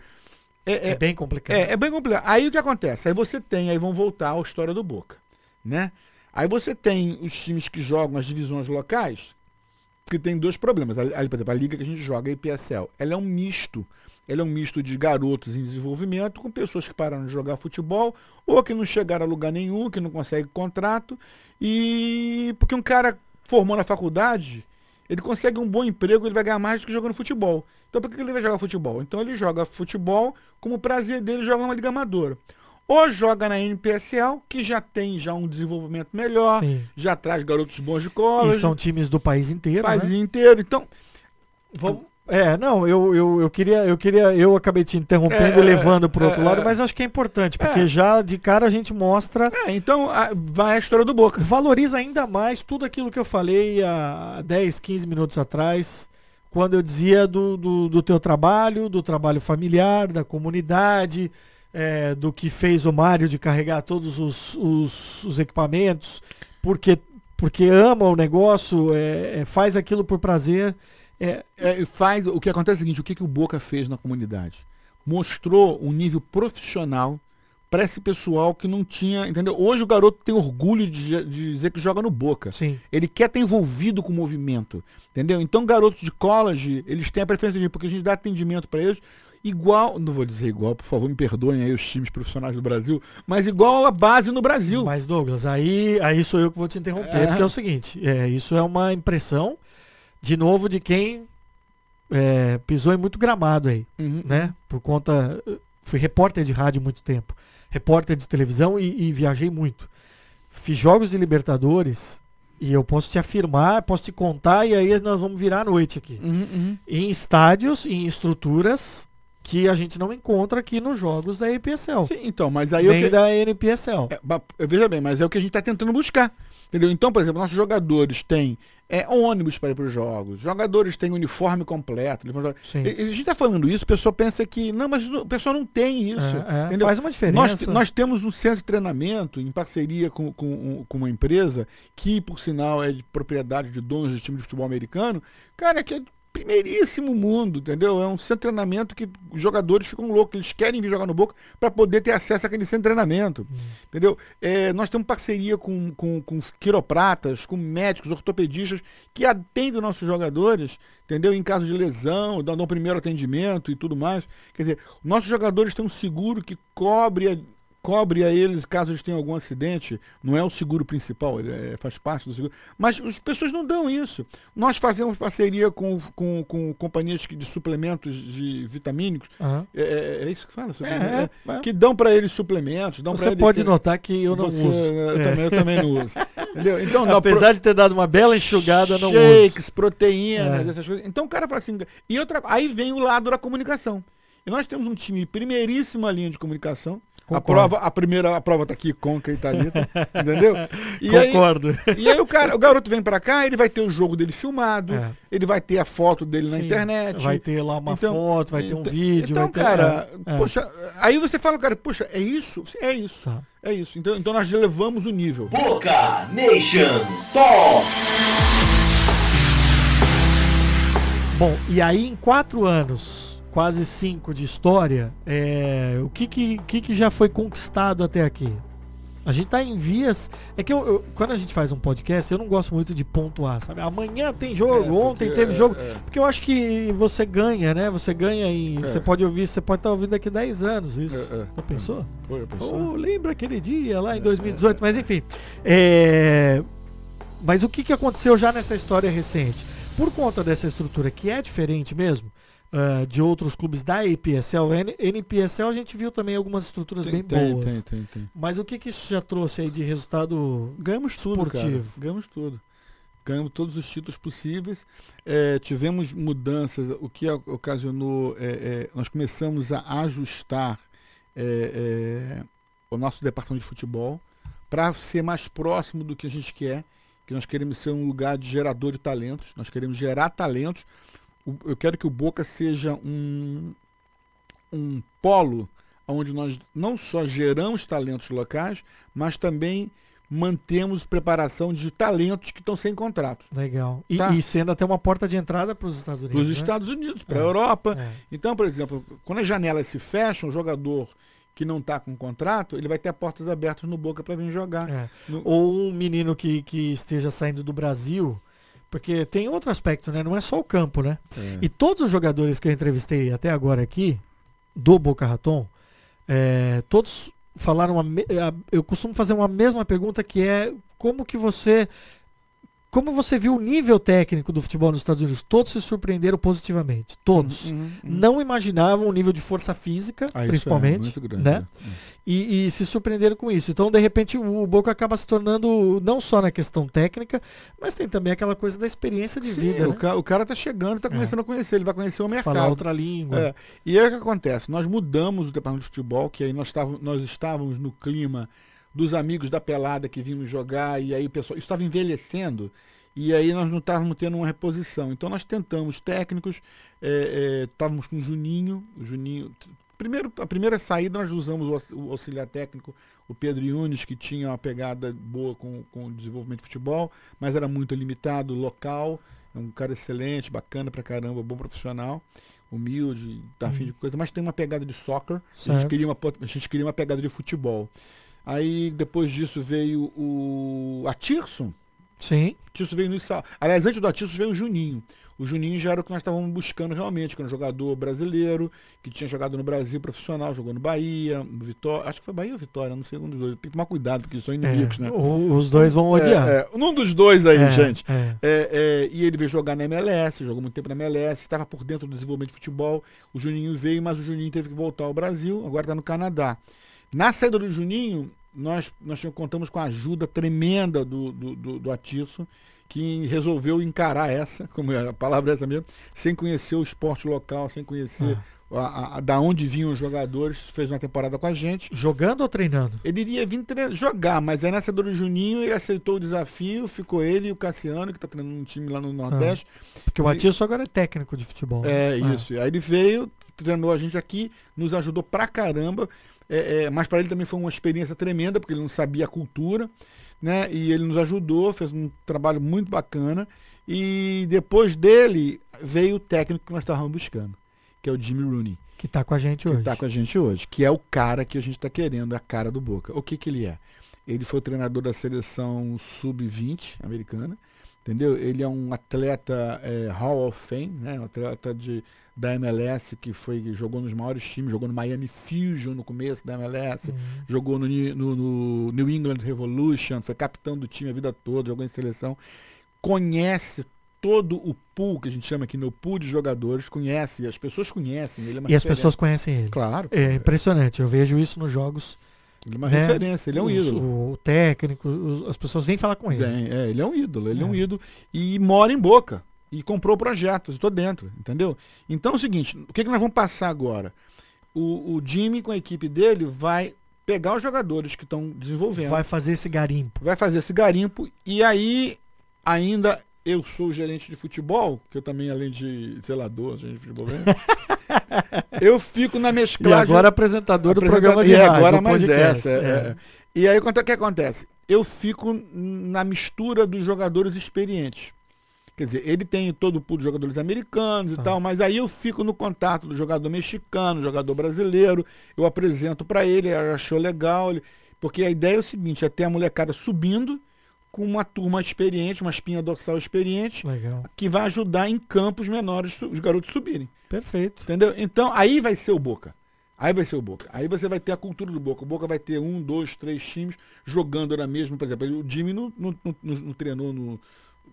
é, É, é, bem complicado. é, é bem complicado. Aí o que acontece? Aí você tem, aí vão voltar à história do Boca. Né? Aí você tem os times que jogam as divisões locais, que tem dois problemas. Ali, por exemplo, a liga que a gente joga, a IPSL, ela é um misto. Ela é um misto de garotos em desenvolvimento com pessoas que pararam de jogar futebol ou que não chegaram a lugar nenhum, que não conseguem contrato. E porque um cara formou na faculdade, ele consegue um bom emprego, ele vai ganhar mais do que jogando futebol. Então por que ele vai jogar futebol? Então ele joga futebol como prazer dele joga numa liga amadora. Ou joga na NPSL, que já tem já um desenvolvimento melhor, Sim. já traz garotos bons de E college, são times do país inteiro, país né? inteiro. Então, Vamos, É, não, eu, eu, eu queria, eu queria, eu acabei te interrompendo É, e levando pro outro é, lado, é. mas acho que é importante, porque É. já de cara a gente mostra, É, então a- vai a história do Boca. valoriza ainda mais tudo aquilo que eu falei há 10, 15 minutos atrás, quando eu dizia do, do, do teu trabalho, do trabalho familiar, da comunidade, é, do que fez o Mário de carregar todos os, os, os equipamentos, porque, porque ama o negócio, é, é, faz aquilo por prazer. É, É, faz o que acontece é o seguinte: o que, que o Boca fez na comunidade? Mostrou um nível profissional para esse pessoal que não tinha, entendeu? Hoje o garoto tem orgulho de, de dizer que joga no Boca. sim. Ele quer estar envolvido com o movimento, entendeu? Então garotos de college, eles têm a preferência de porque a gente dá atendimento para eles igual, não vou dizer igual, por favor, me perdoem aí os times profissionais do Brasil, mas igual a base no Brasil. Mas, Douglas, aí, aí sou eu que vou te interromper, É. porque é o seguinte: é, isso é uma impressão, de novo, de quem é, pisou em muito gramado aí, Uhum. né? Por conta. Fui repórter de rádio muito tempo, repórter de televisão e, e viajei muito. Fiz jogos de Libertadores e eu posso te afirmar, posso te contar, e aí nós vamos virar a noite aqui. Uhum, uhum. Em estádios, em estruturas que a gente não encontra aqui nos jogos da EPSL, Sim, então, mas aí eu nem que- da NPSL. É, veja bem, mas é o que a gente está tentando buscar. Entendeu? Então, por exemplo, nossos jogadores têm é, ônibus para ir para os jogos, jogadores têm uniforme completo. Sim. A gente está falando isso, o pessoal pensa que. Não, mas o pessoal não tem isso. É, é, faz uma diferença. Nós, nós temos um centro de treinamento em parceria com, com, com uma empresa que, por sinal, é de propriedade de donos de time de futebol americano. Cara, que é primeiríssimo mundo, entendeu? É um centro de treinamento que os jogadores ficam loucos, eles querem vir jogar no Boca para poder ter acesso àquele centro de treinamento, entendeu? É, nós temos parceria com, com, com quiropratas, com médicos, ortopedistas que atendem os nossos jogadores, entendeu? Em caso de lesão, dão, dão primeiro atendimento e tudo mais. Quer dizer, nossos jogadores têm um seguro que cobre a, cobre a eles caso eles tenham algum acidente. Não é o seguro principal, ele é- faz parte do seguro. Mas as pessoas não dão isso. Nós fazemos parceria com, com, com companhias de suplementos de vitamínicos. Aham. É, é- isso que fala? É, é, é. Que dão para eles suplementos. Dão Você pode notar que eu não Você- uso. Eu, É. também, eu também não uso. Entendeu? Então, dá pro- Apesar de ter dado uma bela enxugada, eu não shakes, uso. proteínas, essas coisas. Então o cara fala assim. E outra, aí vem o lado da comunicação. E nós temos um time primeiríssima linha de comunicação. A Concordo. prova, a primeira a prova tá aqui com e Thalita, <laughs> entendeu? E aí, Concordo. e aí o cara, o garoto vem pra cá, ele vai ter o jogo dele filmado, É. ele vai ter a foto dele na Sim. internet. Vai ter lá uma Então, foto, vai ter um então- vídeo. Então, vai ter... cara, é, é. poxa, aí você fala, cara, poxa, é isso? É isso. Tá. É isso. Então, então nós elevamos o nível. Boca Nation Talk. Bom, e aí em quatro anos, quase cinco de história, é, o que que, que que já foi conquistado até aqui? A gente tá em vias. É que eu, eu- quando a gente faz um podcast, eu não gosto muito de pontuar, sabe? Amanhã tem jogo, É, porque- ontem teve é, jogo. é. Porque eu acho que você ganha, né? Você ganha em. É. Você pode ouvir, você pode estar ouvindo daqui 10 anos isso. É, é. Já pensou? Foi. Oh, lembra aquele dia lá em 2018, mas enfim. Mas o que, que aconteceu já nessa história recente? Por conta dessa estrutura que é diferente mesmo ah, de outros clubes da EPSL, N- NPSL a gente viu também algumas estruturas Tem, bem tem, boas. tem, tem, tem. Mas o que, que isso já trouxe aí de resultado? Ganhamos tudo, cara. Esportivo. Ganhamos tudo. Ganhamos todos os títulos possíveis. É, tivemos mudanças, o que ocasionou. é, é, nós começamos a ajustar o nosso departamento de futebol para ser mais próximo do que a gente quer. Que nós queremos ser um lugar de gerador de talentos. Nós queremos gerar talentos. Eu quero que o Boca seja um, um polo onde nós não só geramos talentos locais, mas também mantemos preparação de talentos que estão sem contrato. Legal. E, Tá. e sendo até uma porta de entrada para os Estados Para Unidos. os né? Estados Unidos, para a É. Europa. É. Então, por exemplo, quando as janelas se fecham, o jogador que não está com contrato, ele vai ter portas abertas no Boca para vir jogar. É. No- Ou um menino que, que esteja saindo do Brasil. Porque tem outro aspecto, né? Não é só o campo, né? É. E todos os jogadores que eu entrevistei até agora aqui, do Boca Raton, é, todos falaram. A eu costumo fazer uma mesma pergunta que é como que você como você viu o nível técnico do futebol nos Estados Unidos, todos se surpreenderam positivamente. Todos. Uhum, uhum. Não imaginavam o nível de força física, Ah, isso é principalmente. muito grande, né? é. E, e se surpreenderam com isso. Então, de repente, o Boca acaba se tornando não só na questão técnica, mas tem também aquela coisa da experiência de Sim, vida. o, né? ca- o cara tá chegando, tá começando a conhecer, ele vai conhecer o mercado. Falar outra língua. É, E aí o que acontece? Nós mudamos o departamento de futebol, que aí nós nós estávamos no clima dos amigos da pelada que vinham jogar, e aí o pessoal. Isso estava envelhecendo, e aí nós não estávamos tendo uma reposição. Então nós tentamos técnicos, é, é, estávamos com o Juninho, o Juninho. Primeiro, a primeira saída nós usamos o aux- o auxiliar técnico, o Pedro Yunes, que tinha uma pegada boa com, com o desenvolvimento de futebol, mas era muito limitado, local. É um cara excelente, bacana pra caramba, bom profissional humilde, tá afim de coisa, mas tem uma pegada de soccer. A gente, queria uma, a gente queria uma pegada de futebol. Aí depois disso veio o Atirson. Sim. Tirso veio no Issa- Aliás, antes do Atirson veio o Juninho. O Juninho já era o que nós estávamos buscando realmente, que era um jogador brasileiro, que tinha jogado no Brasil profissional, jogou no Bahia, no Vitória. Acho que foi Bahia ou Vitória, não sei um dos dois. Tem que tomar cuidado, porque são É, inimigos, né? o- os dois vão odiar. É, é, um dos dois aí, É, gente. é. É, é, e ele veio jogar na MLS, jogou muito tempo na MLS, estava por dentro do desenvolvimento de futebol. O Juninho veio, mas o Juninho teve que voltar ao Brasil, agora está no Canadá. Na saída do Juninho, nós, nós contamos com a ajuda tremenda do, do, do, do Atiço, que resolveu encarar essa, como é, a palavra é essa mesmo, sem conhecer o esporte local, sem conhecer a, a- a- da onde vinham os jogadores, fez uma temporada com a gente. Jogando ou treinando? Ele iria vir jogar, mas aí nessa do Juninho ele aceitou o desafio, ficou ele e o Cassiano, que está treinando um time lá no Nordeste. Porque o. Matheus agora é técnico de futebol. É, né? isso. Aí ele veio, treinou a gente aqui, nos ajudou pra caramba. É, é, mas para ele também foi uma experiência tremenda, porque ele não sabia a cultura, né? E ele nos ajudou, fez um trabalho muito bacana. E depois dele veio o técnico que nós estávamos buscando, que é o Jimmy Rooney, Que tá com a gente que hoje. está com a gente hoje, que é o cara que a gente está querendo, a cara do Boca. O que, que ele é? Ele foi o treinador da seleção sub-20 americana, entendeu? Ele é um atleta é, Hall of Fame, né? Um atleta de, da MLS que foi jogou nos maiores times, jogou no Miami Fusion no começo da MLS, Uhum. jogou no, no- no New England Revolution, foi capitão do time a vida toda, jogou em seleção, conhece todo o pool que a gente chama aqui no pool de jogadores, conhece, as pessoas conhecem ele é E as referência. pessoas conhecem ele. Claro, É impressionante, eu vejo isso nos jogos. Ele é uma né? referência, ele é um Os- ídolo. O técnico, os- as pessoas vêm falar com ele. Bem, é, ele é um ídolo, ele é. um É. ídolo e mora em Boca e comprou projetos, estou dentro, entendeu? Então é o seguinte, o que, que nós vamos passar agora? O, o Jimmy com a equipe dele vai pegar os jogadores que estão desenvolvendo, Vai fazer esse garimpo. vai fazer esse garimpo e aí ainda eu sou gerente de futebol, que eu também além de zelador, gerente de futebol, né? <laughs> eu fico na E mesclagem agora apresentador do Apresenta- programa de e rádio. agora mais podcast, essa. é, é. E aí o que acontece? Eu fico na mistura dos jogadores experientes. Quer dizer, ele tem todo o pool de jogadores americanos e Tá. tal, mas aí eu fico no contato do jogador mexicano, jogador brasileiro, eu apresento pra ele, ele achou legal, ele- porque a ideia é o seguinte, é ter a molecada subindo com uma turma experiente, uma espinha dorsal experiente, Legal. que vai ajudar em campos menores os garotos subirem. Perfeito. Entendeu? Então, aí vai ser o Boca. Aí vai ser o Boca. Aí você vai ter a cultura do Boca. O Boca vai ter um, dois, três times jogando na mesma. Por exemplo, o Jimmy não, não- não- não treinou no.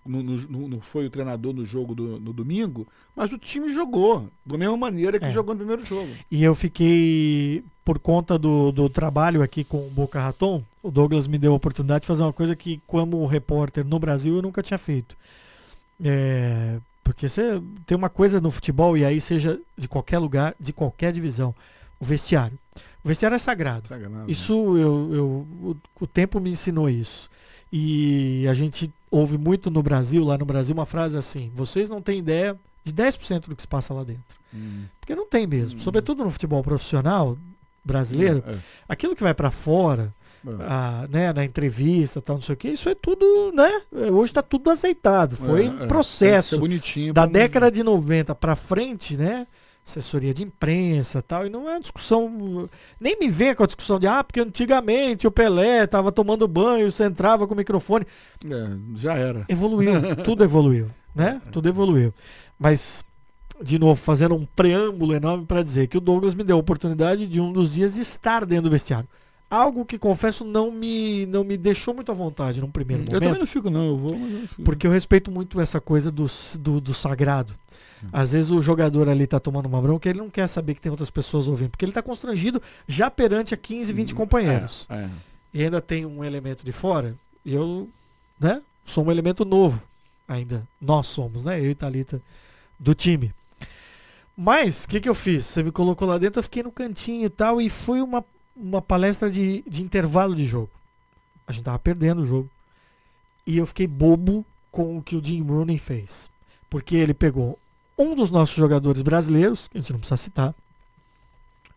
No- no- Não foi o treinador no jogo do, no domingo, mas o time jogou da mesma maneira que É. jogou no primeiro jogo. E eu fiquei, por conta do, do trabalho aqui com o Boca Raton, o Douglas me deu a oportunidade de fazer uma coisa que, como repórter no Brasil, eu nunca tinha feito. É, porque você tem uma coisa no futebol, e aí seja de qualquer lugar, de qualquer divisão, o vestiário. O vestiário é sagrado. Sacanagem. Isso eu, eu o, o tempo me ensinou isso. E a gente ouve muito no Brasil, lá no Brasil, uma frase assim: vocês não têm ideia de 10% do que se passa lá dentro. Hum. Porque não tem mesmo. Hum. Sobretudo no futebol profissional brasileiro, É, aquilo que vai pra fora, é. a, né, na entrevista, tal, não sei o que, isso é tudo, né? Hoje tá tudo azeitado. Foi É, um é. processo ser bonitinho da década de 90 pra frente, né? Assessoria de imprensa tal, e não é discussão. Nem me vem com a discussão de, ah, porque antigamente o Pelé tava tomando banho, você entrava com o microfone. É, já era. Evoluiu, <laughs> tudo evoluiu, né? Tudo evoluiu. Mas, de novo, fazendo um preâmbulo enorme para dizer que o Douglas me deu a oportunidade de um dos dias estar dentro do vestiário. Algo que, confesso, não me, não me deixou muito à vontade num primeiro Eu também momento. não fico, não. Eu vou, mas eu fico. Porque eu respeito muito essa coisa do, do, do sagrado. Hum. Às vezes o jogador ali tá tomando uma bronca ele não quer saber que tem outras pessoas ouvindo. Porque ele tá constrangido já perante a 15, 20 companheiros. É, é. E ainda tem um elemento de fora. E eu, né, sou um elemento novo ainda. Nós somos, né? Eu e Thalita do time. Mas, o que, que eu fiz? Você me colocou lá dentro, eu fiquei no cantinho e tal. E foi uma, uma palestra de, de intervalo de jogo. A gente tava perdendo o jogo. E eu fiquei bobo com o que o Jim Rooney fez. Porque ele pegou um dos nossos jogadores brasileiros, que a gente não precisa citar,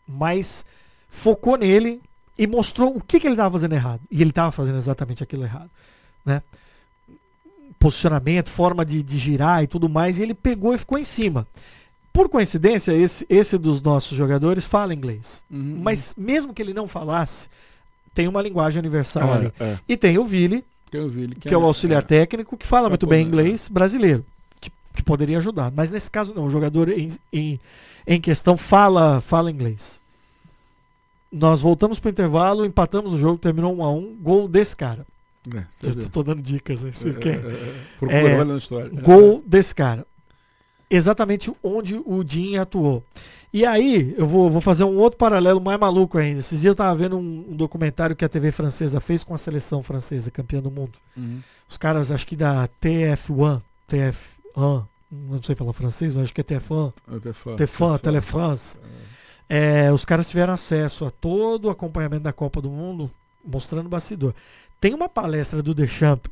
mas focou nele e mostrou o que, que ele estava fazendo errado. E ele estava fazendo exatamente aquilo errado. Né? Posicionamento, forma de, de girar e tudo mais. E ele pegou e ficou em cima. Por coincidência, esse, esse dos nossos jogadores fala inglês. Uhum. Mas mesmo que ele não falasse, tem uma linguagem universal É, ali. é. E tem o Vili, o Vili, que é o auxiliar técnico, que fala Pra muito bem poder- inglês brasileiro, que, que poderia ajudar. Mas nesse caso não, o jogador em, em, em questão fala, fala inglês. Nós voltamos pro intervalo, empatamos o jogo, terminou um a um, gol desse cara. É, tô dando dicas, né? Vocês É, querem? é, é. Procura, É, olha na história. Gol desse cara. Exatamente onde o Jim atuou. E aí, eu vou, vou fazer um outro paralelo mais maluco ainda. Esses dias eu tava vendo um, um documentário que a TV francesa fez com a seleção francesa, campeã do mundo. Uhum. Os caras, acho que da TF1, TF1, não sei falar francês, mas acho que é TF1, Até fã. TF1, Telefrance. É, os caras tiveram acesso a todo o acompanhamento da Copa do Mundo, mostrando o bastidor. Tem uma palestra do Deschamps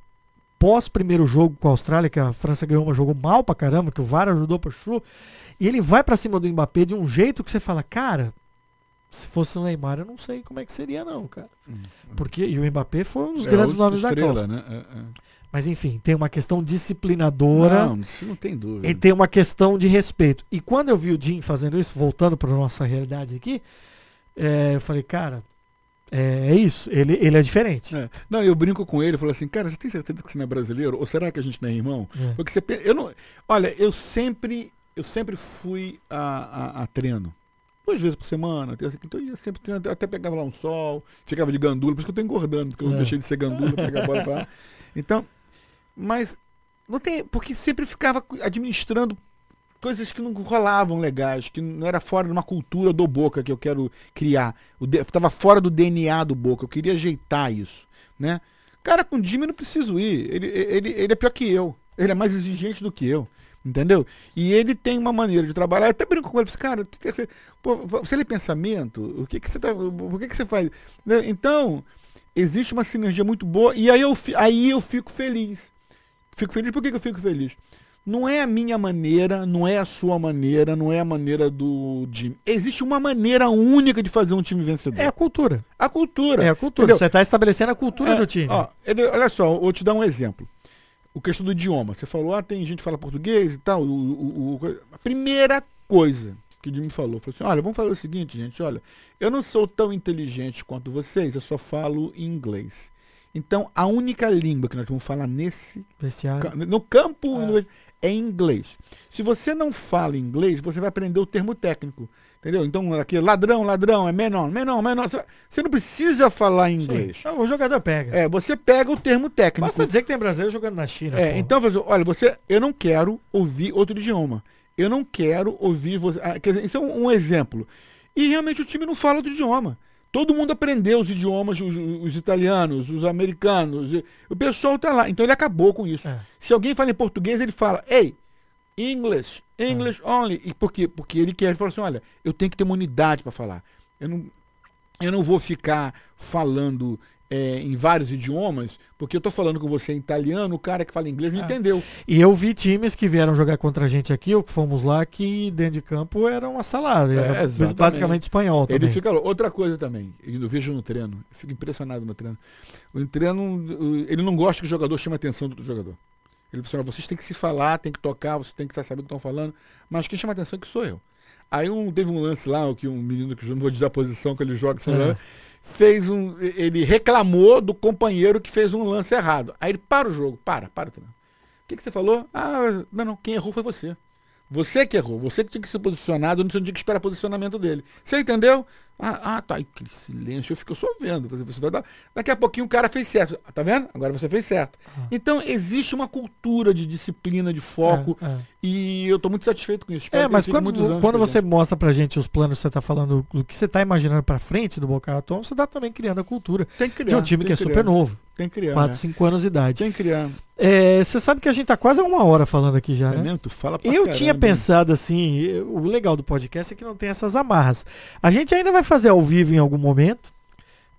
pós primeiro jogo com a Austrália, que a França ganhou, mas jogou mal pra caramba, que o VAR ajudou pro Chu, e ele vai pra cima do Mbappé de um jeito que você fala, cara, se fosse o Neymar, eu não sei como é que seria não, cara. Hum. Porque e o Mbappé foi um dos É grandes nomes da estrela, Copa. né? É, é. Mas enfim, tem uma questão disciplinadora Não, isso não tem dúvida. e tem uma questão de respeito. E quando eu vi o Jim fazendo isso, voltando para nossa realidade aqui, é, eu falei, cara, é, é isso, ele, ele é diferente. É. Não, eu brinco com ele, eu falo assim, cara, você tem certeza que você não é brasileiro? Ou será que a gente não é irmão? É. Porque você eu não, olha, eu sempre, eu sempre fui a, a, a treino. Duas vezes por semana, terça, quinta, eu ia sempre treinando, até pegava lá um sol, ficava de gandula, por isso que eu tô engordando, porque eu É. deixei de ser gandula, <laughs> pegar a bola pra lá. Então, mas não tem, porque sempre ficava administrando coisas que não rolavam legais, que não era fora de uma cultura do Boca que eu quero criar. O de- tava fora do DNA do Boca, eu queria ajeitar isso, né? Cara, com o Jimmy eu não preciso ir. Ele, ele, ele é pior que eu. Ele é mais exigente do que eu. Entendeu? E ele tem uma maneira de trabalhar. Eu até brinco com ele, assim, cara, pô, você lê pensamento? O que, que você tá. Por que, que você faz? Né? Então, existe uma sinergia muito boa. E aí eu, aí eu fico feliz. Fico feliz, por que, que eu fico feliz? Não é a minha maneira, não é a sua maneira, não é a maneira do Jimmy. Existe uma maneira única de fazer um time vencedor. É a cultura. a cultura. É a cultura. Entendeu? Você está estabelecendo a cultura É, do time. ó, olha só, vou te dar um exemplo. O questão do idioma. Você falou, ah, tem gente que fala português e tal. o- o- o- a primeira coisa que o Jimmy falou foi assim: olha, vamos fazer o seguinte, gente, olha, eu não sou tão inteligente quanto vocês, eu só falo inglês. Então, a única língua que nós vamos falar nesse Vestiário. no campo Ah. É inglês. Se você não fala inglês, você vai aprender o termo técnico. Entendeu? Então, aqui, ladrão, ladrão, é menor, menor, menor. Você não precisa falar inglês. Sim. O jogador pega. É, você pega o termo técnico. Basta dizer que tem brasileiro jogando na China. É, pô. então, olha, você, eu não quero ouvir outro idioma. Eu não quero ouvir você. ah, quer dizer, isso é um, um exemplo. E realmente o time não fala outro idioma. Todo mundo aprendeu os idiomas, os, os italianos, os americanos. O pessoal tá lá. Então ele acabou com isso. É. Se alguém fala em português, ele fala, ei, English, English only. E por quê? Porque ele quer, ele fala assim, olha, eu tenho que ter uma unidade para falar. Eu não, eu não vou ficar falando é, em vários idiomas, porque eu tô falando com você em italiano, o cara que fala inglês não É. entendeu. E eu vi times que vieram jogar contra a gente aqui, ou que fomos lá, que dentro de campo era uma salada. Era É, basicamente espanhol também. Ele fica louco. Outra coisa também, eu vejo no treino, eu fico impressionado no treino. O treino, ele não gosta que o jogador chame a atenção do outro jogador. Ele fala, assim, vocês têm que se falar, tem que tocar, vocês têm que estar sabendo o que estão falando, mas quem chama a atenção é que sou eu. Aí um, teve um lance lá, que um menino que eu não vou dizer a posição que ele joga, sei lá, É. fez um. Ele reclamou do companheiro que fez um lance errado. Aí ele para o jogo, para, para. treino. O que, que você falou? Ah, não, não, quem errou foi você. Você que errou, você que tinha que ser posicionado, não tinha que esperar posicionamento dele. Você entendeu? Ah, ah, tá. Aquele silêncio, eu fico só vendo. Você, você vai dar... Daqui a pouquinho o cara fez certo. Tá vendo? Agora você fez certo. Ah. Então, existe uma cultura de disciplina, de foco. É, é. E eu tô muito satisfeito com isso. Espero É, que mas quando, anos quando você mostra pra gente os planos que você tá falando, o que você tá imaginando pra frente do Boca Raton, você tá também criando a cultura Tem que criar. de um time tem que é criar, super novo. Tem que criar. 4, né? 5 anos de idade. Tem que criar. É, você sabe que a gente tá quase uma hora falando aqui já, É né? mesmo? Tu fala pra Eu caramba. tinha pensado assim, o legal do podcast é que não tem essas amarras. A gente ainda vai fazer ao vivo em algum momento,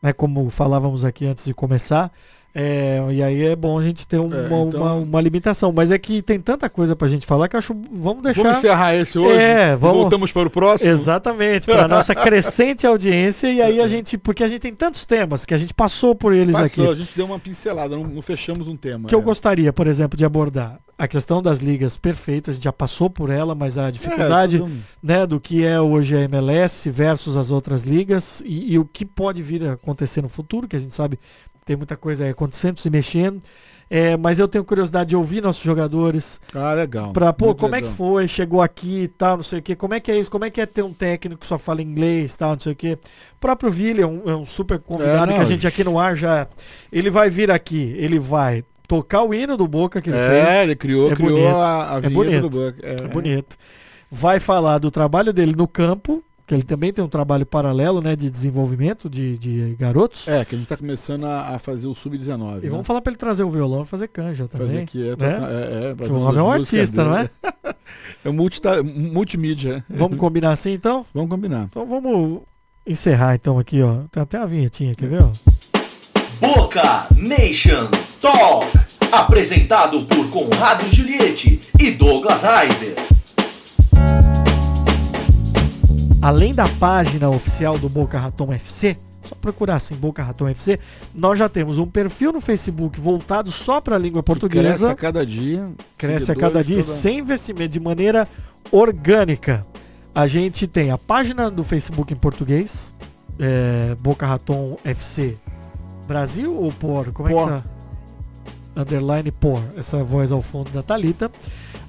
né? Como falávamos aqui antes de começar. É, e aí é bom a gente ter É, uma, então- uma- uma limitação. Mas é que tem tanta coisa pra gente falar que eu acho. Vamos deixar. Vamos encerrar esse hoje? É, vamos- Voltamos para o próximo? Exatamente, para <laughs> nossa crescente audiência. E aí a gente. Porque a gente tem tantos temas que a gente passou por eles Passou, aqui. a gente deu uma pincelada, não, não fechamos um tema. Que eu é. gostaria, por exemplo, de abordar a questão das ligas perfeitas, a gente já passou por ela, mas a É, dificuldade tudo- né, do que é hoje a MLS versus as outras ligas e, e o que pode vir a acontecer no futuro, que a gente sabe tem muita coisa aí acontecendo, se mexendo. É, mas eu tenho curiosidade de ouvir nossos jogadores Ah, legal. pra, pô, Muito como é legal. que foi, chegou aqui e tal, não sei o quê, como é que é isso, como é que é ter um técnico que só fala inglês tal, não sei o quê. O próprio Vili é um, é um super convidado É, que a gente aqui no ar já. Ele vai vir aqui, ele vai tocar o hino do Boca que ele fez. É, ele criou, É criou bonito. a, a É vinheta do Buck. É, É bonito. Vai falar do trabalho dele no campo, que ele também tem um trabalho paralelo, né, de desenvolvimento de, de garotos. É, que a gente tá começando a, a fazer o Sub-19. E né? vamos falar pra ele trazer o violão e fazer canja fazer também. aqui. É, né? é, é, Que fazer o homem é um artista, não dele. é? <laughs> É um multita- multimídia. Vamos combinar assim então? Vamos combinar. Então vamos encerrar então aqui, ó. Tem até a vinhetinha, quer ver? Ó? Boca Nation Talk. Apresentado por Conrado Juliette e Douglas Heiser. Além da página oficial do Boca Raton FC, só procurar assim Boca Raton FC, nós já temos um perfil no Facebook voltado só para a língua Cresce portuguesa. a cada dia. cresce a cada dia e toda- sem investimento, de maneira orgânica. A gente tem a página do Facebook em português, é, Boca Raton FC Brasil ou Por? Como é Por. que tá? Underline Por, essa voz ao fundo da Thalita.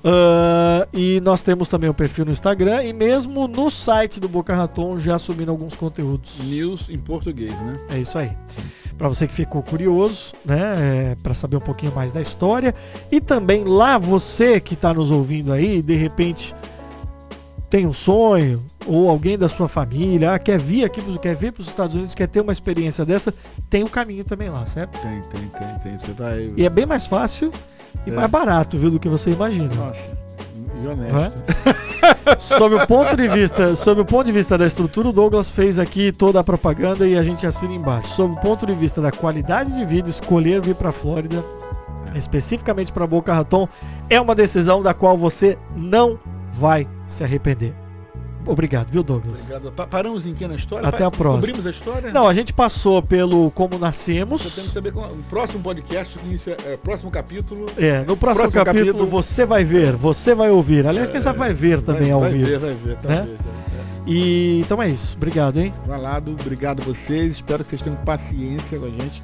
Ah, e nós temos também o perfil no Instagram e mesmo no site do Boca Raton já subindo alguns conteúdos. News em português, né? É isso aí. Para você que ficou curioso, né, para saber um pouquinho mais da história e também lá você que está nos ouvindo aí, de repente tem um sonho ou alguém da sua família ah, quer vir aqui, quer vir para os Estados Unidos, quer ter uma experiência dessa, tem o caminho também lá, certo? Tem, tem, tem, tem. Você tá aí. E é bem mais fácil e É. mais barato, viu, do que você imagina. Nossa, e honesto. É? <laughs> sob o ponto de vista, sob o ponto de vista da estrutura, o Douglas fez aqui toda a propaganda e a gente assina embaixo. Sob o ponto de vista da qualidade de vida, escolher vir para a Flórida, especificamente para Boca Raton, é uma decisão da qual você não vai se arrepender. Obrigado, viu, Douglas? Obrigado. Pa- Paramos em que na história? Até a próxima. Cobrimos a história? Não, a gente passou pelo Como Você Nascemos. tem que saber como, o próximo podcast, inicia- é, próximo capítulo. É, no próximo, Próximo capítulo, capítulo- você vai ver, você vai ouvir. Aliás, quem sabe vai ver também vai, ao vai vivo. Ver, vai ver, né? talvez, é. E então é isso. Obrigado, hein? Falado, obrigado a vocês. Espero que vocês tenham paciência com a gente.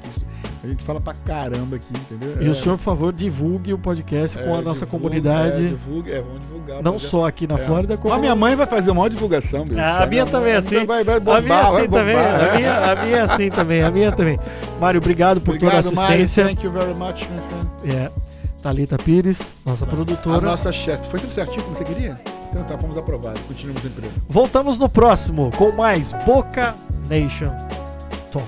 A gente fala pra caramba aqui, entendeu? E É, o senhor, por favor, divulgue o podcast é, com a nossa divulga, comunidade. É, divulga, é, vamos divulgar. não é- só aqui na é. Flórida, como. A minha mãe vai fazer a maior divulgação, bicho. Ah, a minha também é assim. Vai, vai A bombar, minha é vai assim também. bombar. A minha, a minha é assim também. A minha também. Mário, obrigado por toda a Obrigado, Mário. assistência. Thank you very much, my friend. É. Thalita Pires, nossa A produtora. nossa chefe. Foi tudo certinho como você queria? Então tá, fomos aprovados. Continuamos no emprego. Voltamos no próximo com mais Boca Nation Talk.